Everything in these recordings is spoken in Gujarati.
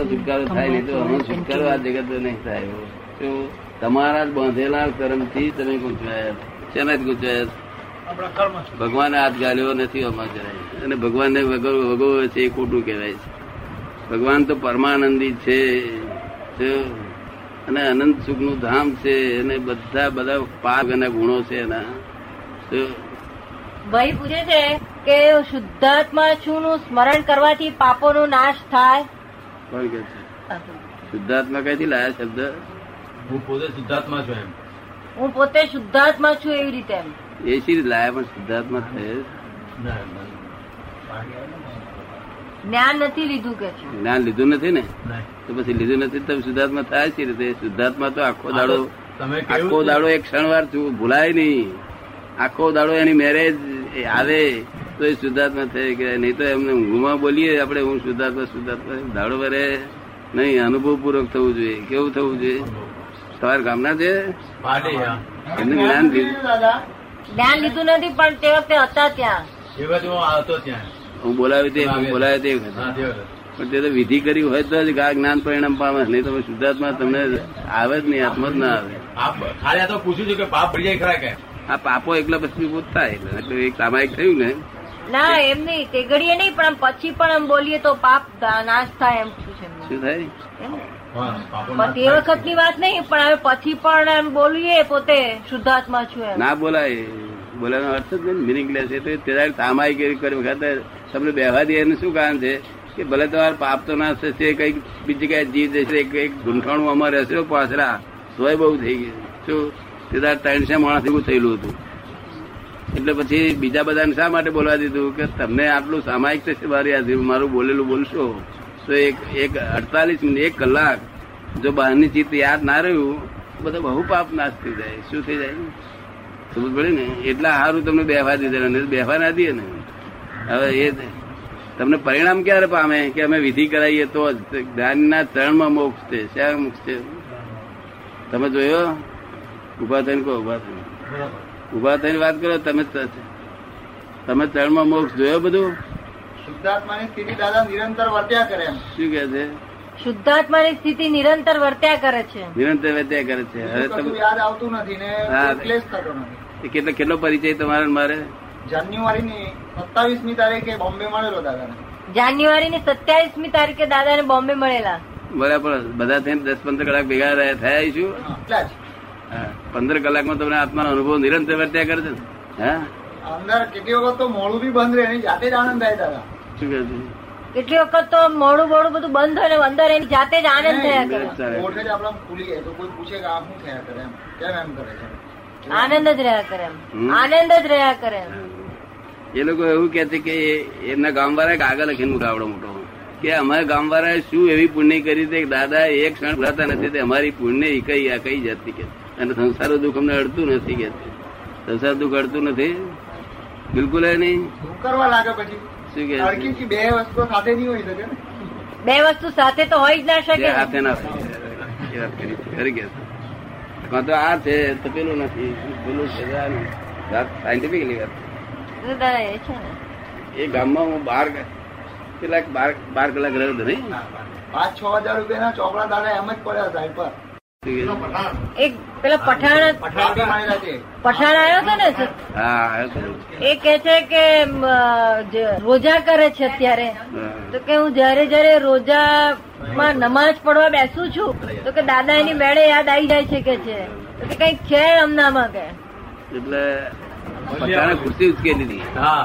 છુટકારો થાય નહીં તો હું છુટકારો આ જગત નહીં થાય. તમારા જ બાંધેલા કર્મથી તમે ગુંચવાયા. ગુંચવાયા? આપણા કર્મ છે. ભગવાને હાથ ગાલ્યો નથી આમાં જરાય. અને ભગવાનને વગર વગોવે છે એ ખોટું કહેવાય છે. ભગવાન તો પરમાનંદી છે. અને અનંત સુખનું ધામ છે. અને બધા બધા પાપ અને ગુણો છે એના. ભાઈ પૂછે છે કે શુદ્ધાત્મા છું નું સ્મરણ કરવાથી પાપોનો નાશ થાય? કોણ કે છે? શુદ્ધાત્મા કઈથી લાયા શબ્દ? હું પોતે શુદ્ધાત્મા છું એમ. હું પોતે શુદ્ધાત્મા છું એવી રીતે એમ. એ શી લાયા પણ શુદ્ધાત્મા થયે? ના, ના. જ્ઞાન નથી લીધું કે છે. જ્ઞાન લીધું નથી ને? તો પછી લીધું નથી તમે શુદ્ધાત્મા થાય છે રીતે? શુદ્ધાત્મા તો આખો દાડો તમે આખો દાડો એક ક્ષણવાર છું ભૂલાય નહીં. આખો દાડો એની મેરેજ આવે. તો એ શુદ્ધાત્મા થઈ ગયા. નહીં તો એમને ઊંઘમાં બોલીએ આપણે હું શુદ્ધાત્મા શુદ્ધાત્મા દાડો ભરે. નહીં અનુભવ પૂર્વક થવું જોઈએ. કેવું થવું જોઈએ? તમારા ગામના છે? એમને જ્ઞાન લીધું. જ્ઞાન લીધું નથી પણ તે વખતે હતા ત્યાં. એ હું આવતો ત્યાં. હું બોલાવી તે હું બોલાવી તે. પણ તે તો વિધિ કરી હોય તો જ આ જ્ઞાન પરિણામ પામે. નહીં તો શુદ્ધાત્મા તમને આવે જ નહીં આત્મા જ ના આવે. ખાલી આ તો પૂછ્યું છે કે પાપ ભરી જાય ખરા કે? આ પાપો એકલા પછી ભૂત થાય. એટલે એટલે એક સામાયિક થયું ને. ના એમ નહીં તે ઘડીએ નહીં પણ પછી પણ એમ બોલીએ તો પાપ નાશ થાય એમ. શું થાય? તે વખત વખતની વાત નહીં પણ હવે પછી પણ એમ બોલીએ પોતે શુદ્ધાત્મા છું એમ. ના બોલાય. બોલાનો અર્થ જ નહીં મિનિંગલેસ એ તો ત્યારે તામાઈ કરી કરી વખતે તમને બેહવા દે. એનું શું કારણ છે? કે ભલે તમારે પાપ તો ના થશે કંઈક બીજી કઈ જીવ જશે એક એક ગુંઠાણું અમારે હશે પાછરા તોય બહુ થઈ ગયું. શું? તે તાર ત્રણસો માણસ એવું થયેલું હતું. એટલે પછી બીજા બધાને શા માટે બોલવા દીધું? કે તમને આટલું સામાયિક થશે મારી આજે મારું બોલેલું બોલશો. તો એક એક અડતાલીસ મિનિટ, એક કલાક જો બહારની ચિત્ત યાદ ના રહ્યું બધું બહુ પાપ નાશ થઈ જાય. શું થઈ જાય? સમજ પડે ને? એટલા સારું તમને બેહવા દીધા નહીં બેહવા ના દે ને. હવે એ તમને પરિણામ ક્યારે પામે? કે અમે વિધિ કરાવીએ તો જ. જ્ઞાનના ચરણમાં મોક્ષ છે. શ્યા મોક્ષ છે? તમે જોયો? ઊભા થઈને કહો, ઊભા થઈને. ઊભા થઈને વાત કરો તમે તમે ચરણમાં મોક્ષ જોયો બધું? શુદ્ધાત્માની સ્થિતિ દાદા નિરંતર વર્ત્યા કરે શું કે છે? શુદ્ધાત્માની સ્થિતિ નિરંતર વર્ત્યા કરે છે. નિરંતર વર્ત્યા કરે છે. હવે તમે યાદ આવતું નથી ને હા. થતો નથી. કેટલો કેટલો પરિચય તમારે મારે? જાન્યુઆરી ની સત્તાવીસમી તારીખે બોમ્બે મળેલો દાદાને. જાન્યુઆરી ની સત્યાવીસમી તારીખે દાદાને બોમ્બે મળેલા. બરાબર. બધા થઈને દસ પંદર કલાક ભેગા થયા છું. પંદર કલાકમાં તમને આત્માનો અનુભવ નિરંતર વર્ત્યા કરે છે ને? અંદર કેટલી વખત તો મોડું બી બંધ રહે એની જાતે જ આનંદ થાય દાદા શું કહે છે? કેટલી વખત તો મોડું મોડું બધું બંધ હોય અંદર એની જાતે જ આનંદ થયા કરે. ચાલે. જ આપડા ખુલી જાય તો કોઈ પૂછે કે આ શું થયા કરે એમ. કેમ એમ કરે છે? આનંદ જ રહ્યા કરે એમ. આનંદ જ રહ્યા કરે એમ. એ લોકો એવું કે છે કે એમના ગામ વાળા કાગળ લખીને મુકાવડો મોટો કે અમારા ગામ વાળાએ શું એવી પુણ્ય કરી છે દાદા એક ક્ષણ ભૂલાતા નથી તે અમારી પુણ્ય કઈ આ કઈ જાતની કે અને સંસાર દુઃખ અમને અડતું નથી કે સંસાર દુઃખ અડતું નથી. બિલકુલ નહીં. કરવા લાગે પછી? શું કે? બે વસ્તુ સાથે નહીં હોય શકે બે વસ્તુ સાથે તો હોય જ ના શકે. સાથે ના. એ વાત કરી. ખરી કે કાં તો આ છે તો પેલું નથી. પેલું છે. વાત સાયન્ટિફિકલી વાત. એ છે ને. એ ગામમાં હું બાર કેટલાક બાર બાર કલાક રહ્યો હતો નહીં પાંચ છ હજાર રૂપિયાના ચોપડા દાદા એમ જ પડ્યા સાહેબ પર. એક પેલા પઠાણ પઠાણ આવ્યો હતો ને? હા એ કે છે કે રોજા કરે છે અત્યારે. તો કે હું જયારે જયારે રોજામાં નમાઝ પડવા બેસું છું તો કે દાદા એની મેળે યાદ આવી જાય છે કે છે. તો કે કંઈક છે અમનામાં કે. એટલે પઠાણે ખુરશી ઉચકેલી હતી હા.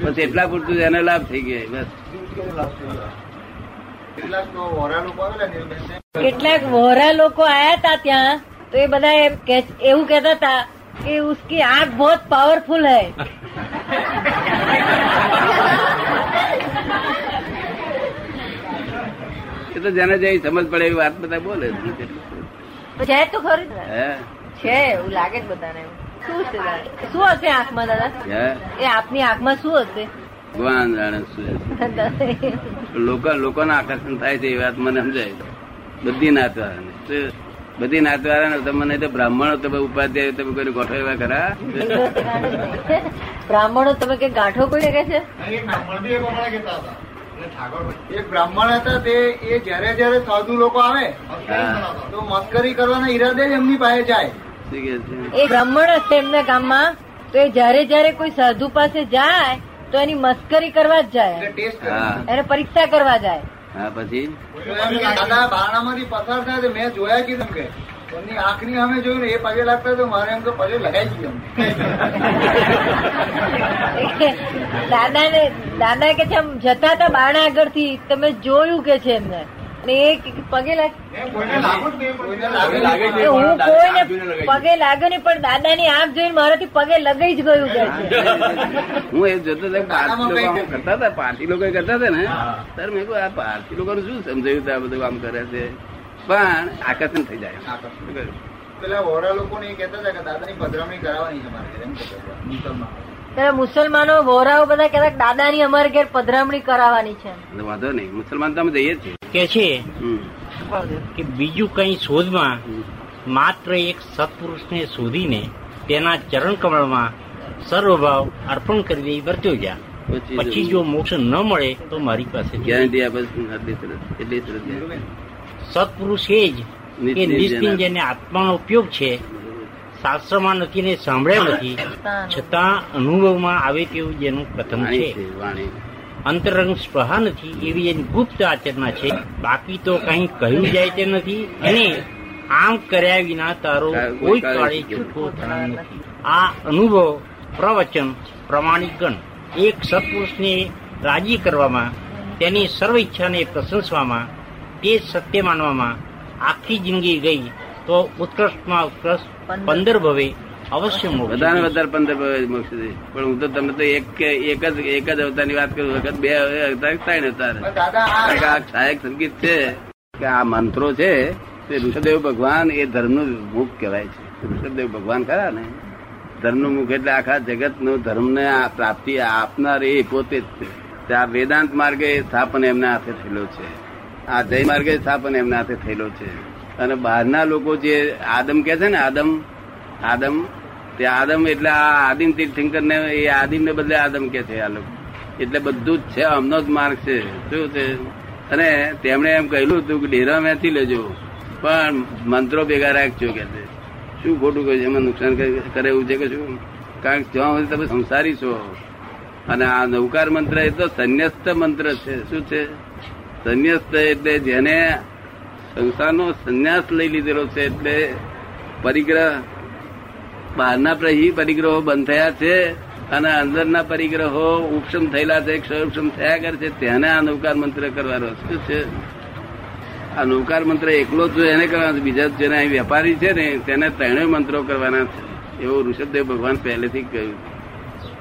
બસ એટલા પૂરતું એને લાભ થઈ ગયો બસ. કેટલાક વોરા લોકો આવેલા વહોરા લોકો આયા હતા ત્યાં. તો એ બધા એમ કે- એવું કહેતા હતા કે ઉસકી આંખ બહુ પાવરફુલ હૈ. એ તો જેને જેવી સમજ પડે એવી વાત બધા બોલે તો છે તો ખરું છે એવું લાગે જ બધાને શું છે શું હશે આંખમાં દાદા? એ આપની આંખમાં શું હશે? ભગવાન જાણે શું લોકો લોકોના આકર્ષણ થાય છે એ વાત મને સમજાય બધી નાતવાળાને બધી નાતવાળાને તમને તો બ્રાહ્મણો તમે ઉપાધ્યાય તમે કોઈ ગોઠો એવા ખરા? બ્રાહ્મણો તમે કે ગાંઠો કોઈ કે છે? એક એક બ્રાહ્મણ હતા તે એ જયારે જયારે સાધુ લોકો આવે તો મસ્કરી કરવાના ઈરાદે જ એમની પાસે જાય. એ બ્રાહ્મણ હશે એમના ગામમાં તો એ જયારે જયારે કોઈ સાધુ પાસે જાય તો એની મસ્કરી કરવા જ જાય. એને પરીક્ષા કરવા જાય. હા પછી? દાદા બારણામાંથી પસાર થાય તો મેં જોયા કીધું કે? આંખની અમે જોયું ને એ પગે લાગતા તો મારે એમ તો પગે લગાવી ગયું દાદા ને દાદા કે છે આમ જતા હતા બારણા આગળથી તમે જોયું કે છે એમને? એ પગે લાગ હું કોઈને આંખ જોઈને લગાઈ પગે લાગ્યો નહીં પણ દાદાની આંખ જોઈને મારાથી પગે લગાઈ જ ગયું છે હું એ જોતો હતો કરતા હતા પાર્ટી લોકો કરતા હતા ને હા. મેં કહ્યું આ પાર્ટી લોકો શું સમજાયું હતું આ બધું કામ કરે છે પણ આકર્ષણ થઈ જાય? પેલા વોરા લોકો ને કહેતા હતા કે દાદાની પધરામણી કરાવવાની. મુસલમાન વોરાઓ બધા કહેતા દાદા દાદાની અમારે ઘેર પધરામણી કરાવવાની છે વાંધો નહીં મુસલમાન તો અમે જઈએ છીએ કે છે કે બીજું કઈ શોધમાં માત્ર એક સત્પુરુષને શોધીને તેના ચરણ કમળમાં સર્વભાવ અર્પણ કરી દઈ વર્ત્યો જા પછી જો મોક્ષ ન મળે તો મારી પાસે. સત્પુરુષ એ જ કે નિશ્ચિંજ જેને. આત્માનો ઉપયોગ છે શાસ્ત્રમાં નથી ને સાંભળ્યા નથી છતાં. અનુભવમાં આવે તેવું જેનું પ્રથમ છે. છે વાણી. અંતરંગ સ્પૃહા નથી એવી એની ગુપ્ત આચરણા છે. બાકી તો કઈ કહ્યું જાય તે નથી અને આમ કર્યા વિના તારો કોઈ કાળે છૂટો થનાર નથી. આ અનુભવ પ્રવચન પ્રમાણિક ગણ એક સત્પુરુષને રાજી કરવામાં તેની સર્વ ઈચ્છાને પ્રશંસવામાં તે સત્ય માનવામાં આખી જિંદગી ગઈ તો ઉત્કૃષ્ટમાં ઉત્કૃષ્ટ પંદર ભવે. અવશ્ય બધાને વધારે વધારે પંદર મોક્ષ છે પણ હું તો તમને તો એક એક જ એક જ અવતારની વાત કરું વખત બે અવતાર ત્રણ અવતાર. પણ આ સહાયક સંગીત છે કે આ મંત્રો છે તે ઋષભદેવ ભગવાન એ ધર્મનું મુખ કહેવાય છે. ઋષભદેવ ભગવાન ખરા ને? ધર્મનું મુખ એટલે આખા જગતનું ધર્મને આ પ્રાપ્તિ આપનાર એ પોતે જ છે. આ વેદાંત માર્ગે સ્થાપન એમના હાથે થયેલો છે. આ જય માર્ગે સ્થાપન એમના હાથે થયેલો છે. અને બહારના લોકો જે આદમ કે છે ને આદમ આદમ, તે આદમ એટલે આ આદિમ તીર્થંકર ને એ આદિમ ને બદલે આદમ કે છે આ લોકો. એટલે બધું જ છે અમનો જ માર્ગ છે. શું છે? અને તેમણે એમ કહેલું હતું કે ડેરા વેચી લેજો, પણ મંત્રો ભેગા રાખજો કે શું ખોટું કહે છે? એમાં નુકસાન કરે એવું છે કે શું? કારણ કે જ્યાં તમે સંસારી છો, અને આ નૌકાર મંત્ર એ તો સંન્યસ્ત મંત્ર છે. શું છે? સંન્યસ્ત એટલે જેને સંસારનો સંન્યાસ લઈ લીધેલો છે, એટલે પરિગ્રહ બહારના પ્રહી પરિગ્રહો બંધ થયા છે અને અંદરના પરિગ્રહો ઉપશમ થયેલા છે ક્ષય ઉપશમ થયા કરે છે, તેને આ નૌકાર મંત્ર કરવાનો શું છે? આ નૌકાર મંત્ર એકલો જ એને કરવાનો બીજા જેને અહીં વેપારી છે ને, તેને ત્રણેય મંત્રો કરવાના છે. એવું ઋષભદેવ ભગવાન પહેલેથી કહ્યું.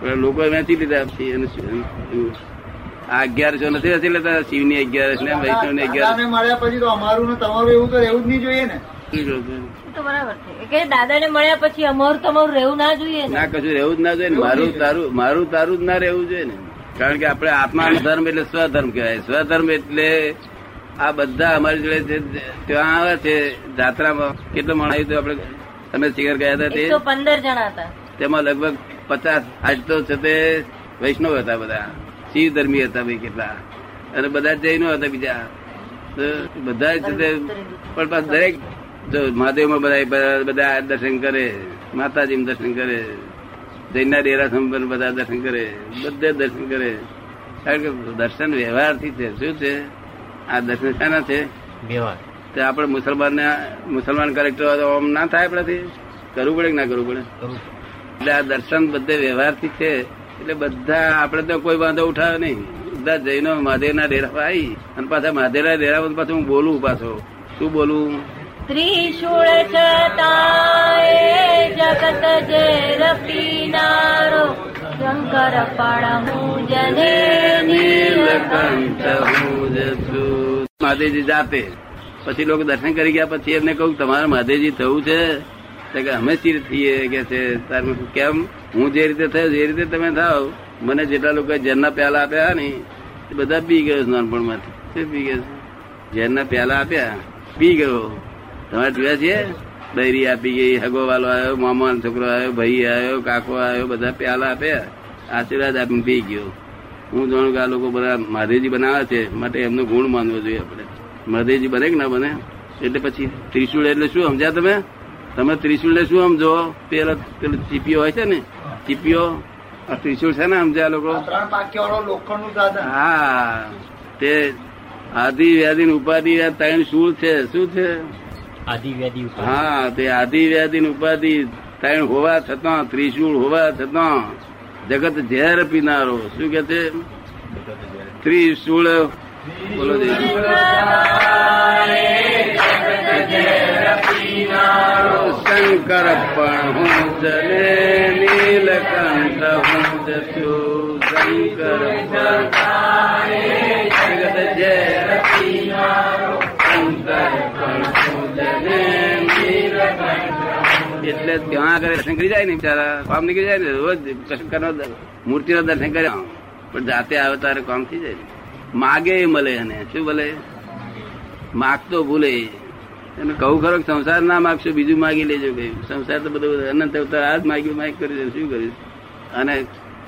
પણ લોકો વેચી લીધા છે અને. આ અગિયારસો નથી વેચી લેતા, શિવની અગિયારસ ને વૈષ્ણવની અગિયારસ મળ્યા પછી તો અમારું તમારું એવું તો એવું જ નહીં જોઈએ ને. શું કહો છો? એ તો બરાબર છે. એ કે દાદાને મળ્યા પછી અમારું તમારું રહેવું ના જોઈએ ના. કશું રહેવું જ ના જોઈએ મારું તારું મારું તારું જ ના રહેવું જોઈએ ને. કારણ કે આપણે આત્મા ધર્મ એટલે સ્વધર્મ કહેવાય. સ્વધર્મ એટલે આ બધા અમારી જોડે ત્યાં આવે છે જાત્રામાં કેટલો માણસ આવ્યું હતું આપણે તમે શિખર ગયા હતા તે? પંદર જણા હતા. તેમાં લગભગ પચાસ આજ તો છે તે વૈષ્ણવ હતા બધા. શિવ ધર્મી હતા ભાઈ કેટલા. અને બધા જૈનો હતા બીજા. તો બધા જ છે તે. પણ દરેક જો મહાદેવમાં બધા બધા દર્શન કરે માતાજી દર્શન કરે જૈનના ડેરા સંપન્ન બધા દર્શન કરે બધે દર્શન કરે. કારણ કે દર્શન વ્યવહારથી છે. શું છે? આ દર્શન શાના છે? વ્યવહાર. તો આપણે મુસલમાન મુસલમાન કલેક્ટર આમ ના થાય આપણાથી? કરવું પડે કે ના કરવું પડે? એટલે આ દર્શન બધે વ્યવહારથી છે. એટલે બધા આપણે તો કોઈ વાંધો ઉઠાવે નહીં. બધા જૈનો મહાદેવના ડેરા આવી અને પાછા મહાદેવના ડેરા પાછું હું બોલું પાછો. શું બોલું? ત્રિશૂળ છતાંય જગત જે રપીનારો, શંકર પણ હું જને જ. મહાદેવજી જાતે. પછી લોકો દર્શન કરી ગયા, પછી એમને કહું તમારે મહાદેવજી થવું છે? કે અમે ચીર થઈએ કે છે કેમ? હું જે રીતે થયો એ રીતે તમે થાવ, મને જેટલા લોકો ઝેરના પ્યાલા આપ્યા ને બધા પી ગયો નાનપણમાંથી. પી ગયો? ઝેરના પ્યાલા આપ્યા, પી ગયો. તમારે જોયા છે? ડૈરી આપી ગઈ હગો વાલો આવ્યો મામાનો છોકરો આવ્યો ભાઈ આવ્યો કાકો આવ્યો બધા પ્યાલા આપ્યા. આશીર્વાદ આપીને પી ગયો. હું જાણું કે આ લોકો બધા મહાદેવજી બનાવે છે માટે એમનો ગુણ માનવો જોઈએ આપણે. મહાદેવજી બને કે ના બને? એટલે પછી ત્રિશુળ એટલે શું સમજ્યા તમે? તમે ત્રિશુળ શું સમજો? પેલા પેલો ચીપીઓ હોય છે ને? ચીપીઓ આ ત્રિશુળ છે ને સમજ્યા લોકો? હા. તે આધી વ્યાધી ઉપાધિ આ ત્રણ શૂળ છે. શું છે? હા, તે આદિ વ્યાધિ ઉપાધિ ત્રણ હોવા છતાં, ત્રિશુળ હોવા છતાં, જગત ઝેર પીનારો. શું કે છે? ત્રિશુળ. બોલો. શંકર પણ હું જને નીલકંઠ હું જશું શંકર પણ ત્યાં આગળ દર્શન કરી જાય ને બિચારા કામ નીકળી જાય ને રોજ શંકર મૂર્તિનો દર્શન કર્યા પણ જાતે આવે તારે કામ થઈ જાય. માગે એ મળે એને. શું ભલે? માગતો ભૂલે. એને કહું ખરો કે સંસાર ના માગશો બીજું માગી લેજો કઈ. સંસાર તો બધું અનંત અવતાર આ જ માગ્યું માગ કરી દે શું કરીશ? અને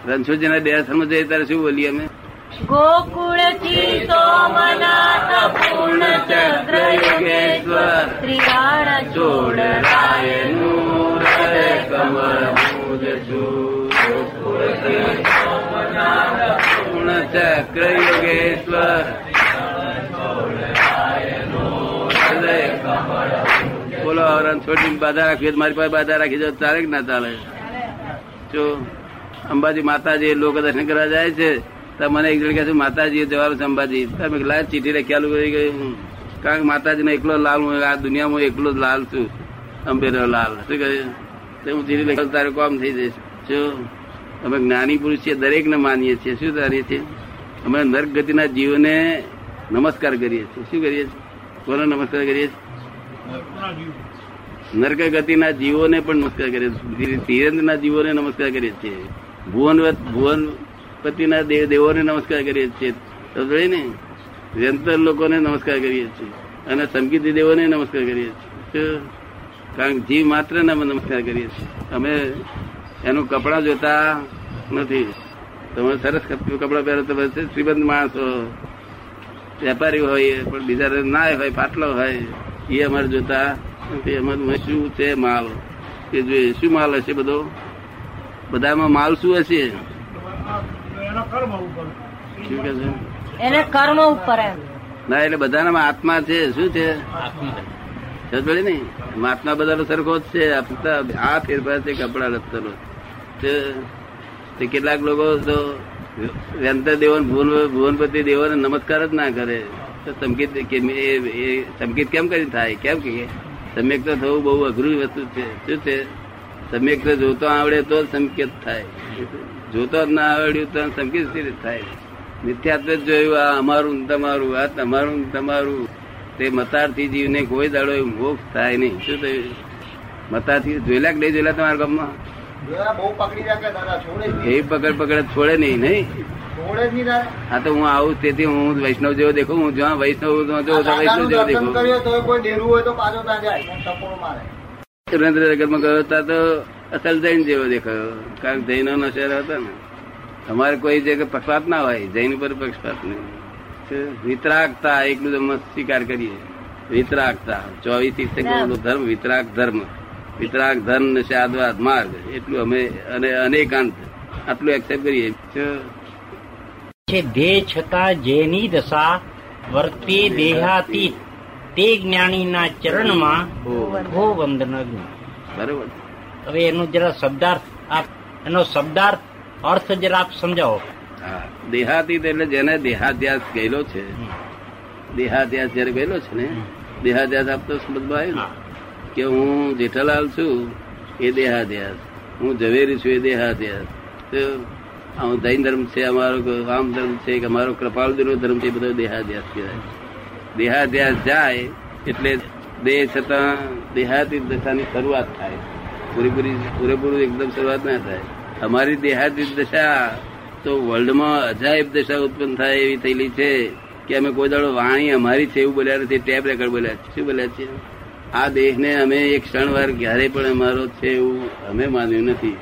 રણછોડજીના દેહાસરમાં જઈએ ત્યારે શું બોલીએ અમે? ગોકુળથી સોમનાથ પૂર્ણ ચંદ્ર યોગેશ્વર. છોડ છોડ રાયનું. હૃદય કમળ મૂજ છું. પૂર્ણ ચક્ર યોગેશ્વર બોલો રણછોડજી બાધા રાખી મારી પાસે બાધા રાખી દો ચાલે કે ના ચાલે જો અંબાજી માતાજી લોકો દર્શન કરવા જાય છે તો મને એક જણ કે માતાજી જવાનું અંબાજી તમે લાલ ચીઠી લખ્યાલું કરી ગયું કારણ કે માતાજીનો એકલો લાલ હું આ દુનિયામાં એકલો જ લાલ છું અંબેરો લાલ શું કહે તો હું ધીરે લખ્યા તારે કામ થઈ જઈશ જો અમે જ્ઞાની પુરુષ છીએ, દરેકને માનીએ છીએ. શું ધારીએ છીએ? અમે નર્ક ગતિના જીવોને નમસ્કાર કરીએ છીએ. શું કરીએ છીએ? કોને નમસ્કાર કરીએ છીએ? નર્ક ગતિના જીવોને પણ નમસ્કાર કરીએ છીએ. ધીરેન્દ્રના જીવોને નમસ્કાર કરીએ છીએ. ભુવન ભુવનપતિના દેવ દેવોને નમસ્કાર કરીએ છીએ. ને? વ્યંતર લોકોને નમસ્કાર કરીએ છીએ. અને સંગીત દેવોને નમસ્કાર કરીએ છીએ. શું? કારણ કે જીવ માત્ર ને અમે નમસ્કાર કરીએ છીએ. અમે એનું કપડા જોતા નથી. તમે સરસ કપડા પહેરો તો શ્રીબંધ માણસો વેપારી હોય પણ બીજા ના હોય પાટલો હોય એ અમારે જોતા નથી. અમારું શું છે માલ. કે જોઈએ શું માલ હશે બધો? બધામાં માલ શું હશે? શું કે છે? એને કર્મ ઉપર ના એટલે બધાના આત્મા છે. શું છે? આત્મા. સમજે ને મહાત્મા બધા સરખો જ છે. આ ફેરફાર છે કપડા લત્તરનો તે કેટલાક લોકો તો વ્યંતર દેવો ભુવન, ભુવનપતિ દેવોને નમસ્કાર જ ના કરે. તો સંકેત એ- સંકેત કેમ કરી થાય? કેમ કે સમ્યક તો થવું બહુ અઘરું વસ્તુ છે. શું છે? સમ્યક તો જોતો આવડે તો સંકેત થાય. જોતો જ ના આવડ્યું તો સંકેત સી થાય? મિથ્યાત્વ જોયું, આ અમારું તમારું, આ તમારું તમારું. તે મતારથી જીવને કોઈ દાડો મોક્ષ થાય નહીં. શું થયું? મતારથી જોયેલા કે નહીં જોયેલા તમારા ગામમાં? જ એ પકડ પકડ છોડે નહીં નહીં? જ આ તો હું આવું જ તેથી હું વૈષ્ણવ જેવો દેખું હું જ્યાં વૈષ્ણવ તો વૈષ્ણવ જેવો દેખું. મારે. સુરેન્દ્રનગરમાં ગયો હતા તો અસલ જૈન જેવો દેખાયો. કારણ જૈનો નો શહેર હતા ને. અમારે કોઈ જગ્યા પક્ષપાત ના હોય જૈન ઉપર પક્ષપાત નહીં? વિતરાગતા એકલું જ સ્વીકાર કરીએ. વિતરાગતા. ચોવીસ તીર્થંકરનો ધર્મ વિતરાગ ધર્મ. વિતરાગ ધર્મ ને સાદવાદ માર્ગ. એટલું અમે અને અનેકાંત. આટલું એક્સેપ્ટ કરીએ. છે. દેહ છતાં જેની દશા વર્તે દેહાતી. તે જ્ઞાનીના ચરણમાં હો વંદન બરોબર. હવે એનો જરા શબ્દાર્થ આપ એનો શબ્દાર્થ અર્થ જરા આપ સમજાવો. દેહાતીત એટલે જેને દેહાધ્યાસ ગયેલો છે દેહાધ્યાસ જયારે ગયેલો છે ને દેહાધ્યાસ આપતો સમજમાં આવ્યો કે હું જેઠાલાલ છું એ દેહાધ્યાસ. હું ઝવેરી છું એ દેહાધ્યાસ. તો જૈન ધર્મ છે અમારો આમ ધર્મ છે કે અમારો કૃપાળુનો ધર્મ છે એ બધો દેહાધ્યાસ કહેવાય. દેહાધ્યાસ જાય એટલે દેહ છતાં દેહાતી દશાની શરૂઆત થાય. પૂરેપૂરી પૂરેપૂરું એકદમ શરૂઆત ના થાય. અમારી દેહાતી દશા તો વર્લ્ડમાં અજાયબ દશા ઉત્પન્ન થાય એવી થયેલી છે કે અમે કોઈ દાડો વાણી અમારી છે એવું બોલ્યા નથી, ટેપ રેકર્ડ બોલ્યા છે. શું બોલ્યા છે? આ દેશને અમે એક ક્ષણવાર ક્યારે પણ અમારો છે એવું અમે માન્યું નથી.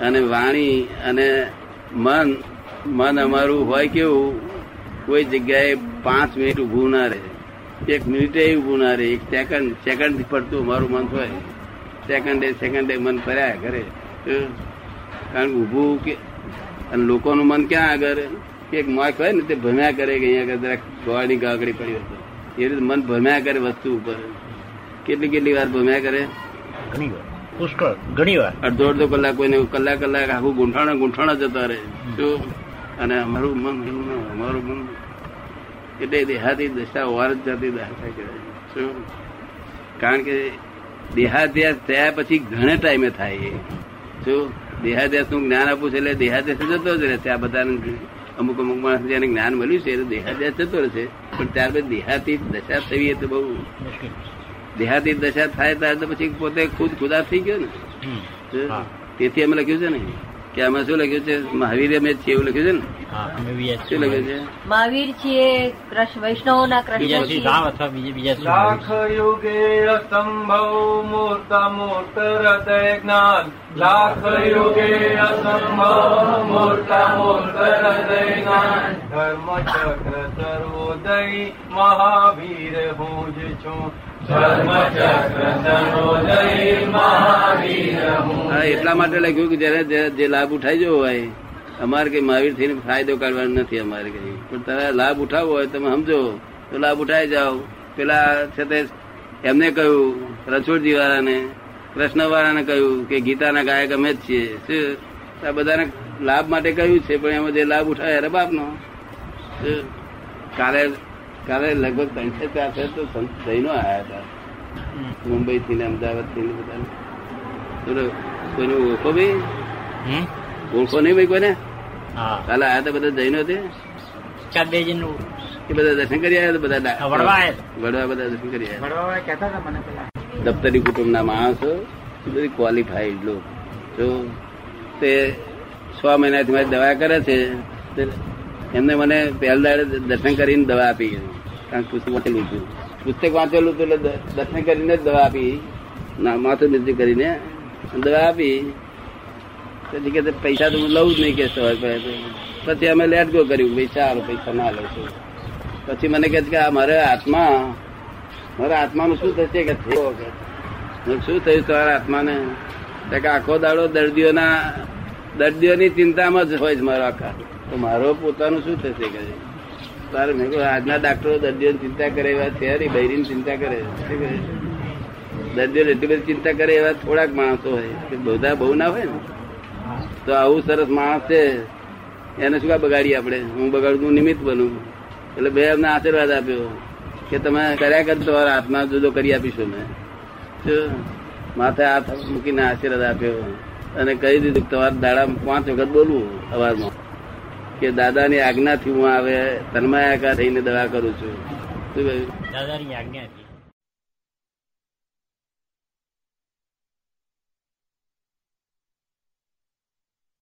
અને વાણી અને મન મન અમારું હોય કેવું, કોઈ જગ્યાએ પાંચ મિનિટ ઉભું ના રહે. એક મિનિટે ઉભું ના રહે. એક સેકન્ડ સેકન્ડ પડતું અમારું મન હોય. સેકન્ડે સેકન્ડે મન ફર્યા કરે. કારણ કે ઉભું કે અને લોકોનું મન ક્યાં આગળ કે એક મોક હોય ને તે ભમ્યા કરે કે અહીંયા આગળ જરાક ગોળની ગાગડી પડી હતી એ રીતે મન ભમ્યા કરે વસ્તુ ઉપર. કેટલી કેટલી વાર ભમ્યા કરે? ઘણી વાર. પુષ્કળ. ઘણી વાર. અડધો અડધો કલાક કોઈને કલાક કલાક આખું ગુંઠાણા ગુંઠાણા જતા રહે. શું અને અમારું મન અમારું મન. એટલે દેહાતી દશા વાર જ જાતી દશા કહેવાય શું કારણ કે દેહાધ્યાસ થયા પછી ઘણા ટાઈમે થાય શું દેહાદ્યાસનું જ્ઞાન આપું છે એટલે દેહાદેશ જતો જ રહેશે. આ બધાને અમુક અમુક માણસ જેને જ્ઞાન મળ્યું છે એટલે દેહાદેશ જતો રહેશે. પણ ત્યારબાદ દેહાતી દશા થવી તો બહુ દેહાતી દશા થાય ત્યારે પછી પોતે ખુદ ખુદા થઈ ગયો ને. તેથી અમે લખ્યું છે ને. કે આમાં શું લખ્યું છે? મહાવીર અમે છીએ એવું લખ્યું છે ને? શું લખ્યું છે? મહાવીર છીએ કૃષ્ણ વૈષ્ણવના બીજા કૃષ્ણ લાખ યુગે અસંભવ મૂર્ત મૂર્ત હૃદય જ્ઞાન. લાખ યુગે અસંભવ મૂર્ત મૂર્ત હૃદય જ્ઞાન. ધર્મ ચક્ર સર્વોદય મહાવીર હું જ છું. હું, એટલા માટે લખ્યું કે જયારે જે- લાભ ઉઠાઈ જવો હોય, અમારે કઈ મહાવીર થઈને ફાયદો કાઢવાનો નથી અમારે કઈ. પણ તારે લાભ ઉઠાવવો હોય, તમે સમજો, તો લાભ ઉઠાઈ જાઓ. પેલા છે તે એમને કહ્યું રણછોડજી વાળાને કૃષ્ણ વાળાને કહ્યું કે ગીતાના ગાયક અમે જ છીએ. આ બધાને લાભ માટે કહ્યું છે, પણ એમાં જે લાભ ઉઠાવે, અરે બાપનો. કાલે કાલે લગભગ ત્રણસો ચારસો તો સંત જૈનો આવ્યા હતા. મુંબઈ થી ને અમદાવાદથી બધા કોઈને ઓળખો ભાઈ ઓળખો નહીં ભાઈ કોઈને? કાલે આયા હતા બધા જૈનો તે? બે એ બધા દર્શન કરી આવ્યા બધા વડવા બધા દર્શન કરી આવ્યા દફતરી કુટુંબના માણસો બધી ક્વોલિફાઈડ લોકો. જો તે છ મહિનાથી મારી દવા કરે છે તે એમને મને પહેલા દાડે દર્શન કરીને દવા આપી. કારણ કે પુસ્તક વાંચેલું હતું. પુસ્તક વાંચેલું હતું એટલે દર્શન કરીને જ દવા આપી. ના, માથું નીચે કરીને દવા આપી. પછી કે પૈસા તો હું લઉં જ નહીં કે પહેલા પછી અમે લેટ ગો કર્યું. પૈસા ચાલો, પૈસા ના લઈશું પછી મને કહે છે કે આ મારે આત્મા, મારા આત્માનું શું થશે કે શું થયું તમારા આત્માને? કે આખો દાડો દર્દીઓના, દર્દીઓની ચિંતામાં જ હોય છે મારો આખા. તો મારો પોતાનું શું થશે કે તારે મેં કહ્યું, આજના ડાક્ટરો દર્દીઓની ચિંતા કરે એવા નહીં બૈરીની ચિંતા કરે શું કરે દર્દીઓ એટલી બધી ચિંતા કરે એવા થોડાક માણસો હોય કે બધા બહુ ના હોય ને? તો આવું સરસ માણસ છે, એને શું કા બગાડી આપણે? હું બગાડું નિમિત્ત બનું. એટલે બે અમને આશીર્વાદ આપ્યો કે તમે કર્યા કરતો હાથમાં જુદો કરી આપીશું મેં? માથે હાથ મૂકીને આશીર્વાદ આપ્યો. અને કહી દીધું તમારા દાડા પાંચ વખત બોલવું અવાજમાં કે દાદાની આજ્ઞાથી હું આવે તન્માયાકાર થઈને દવા કરું છું. શું દાદાની આજ્ઞાથી.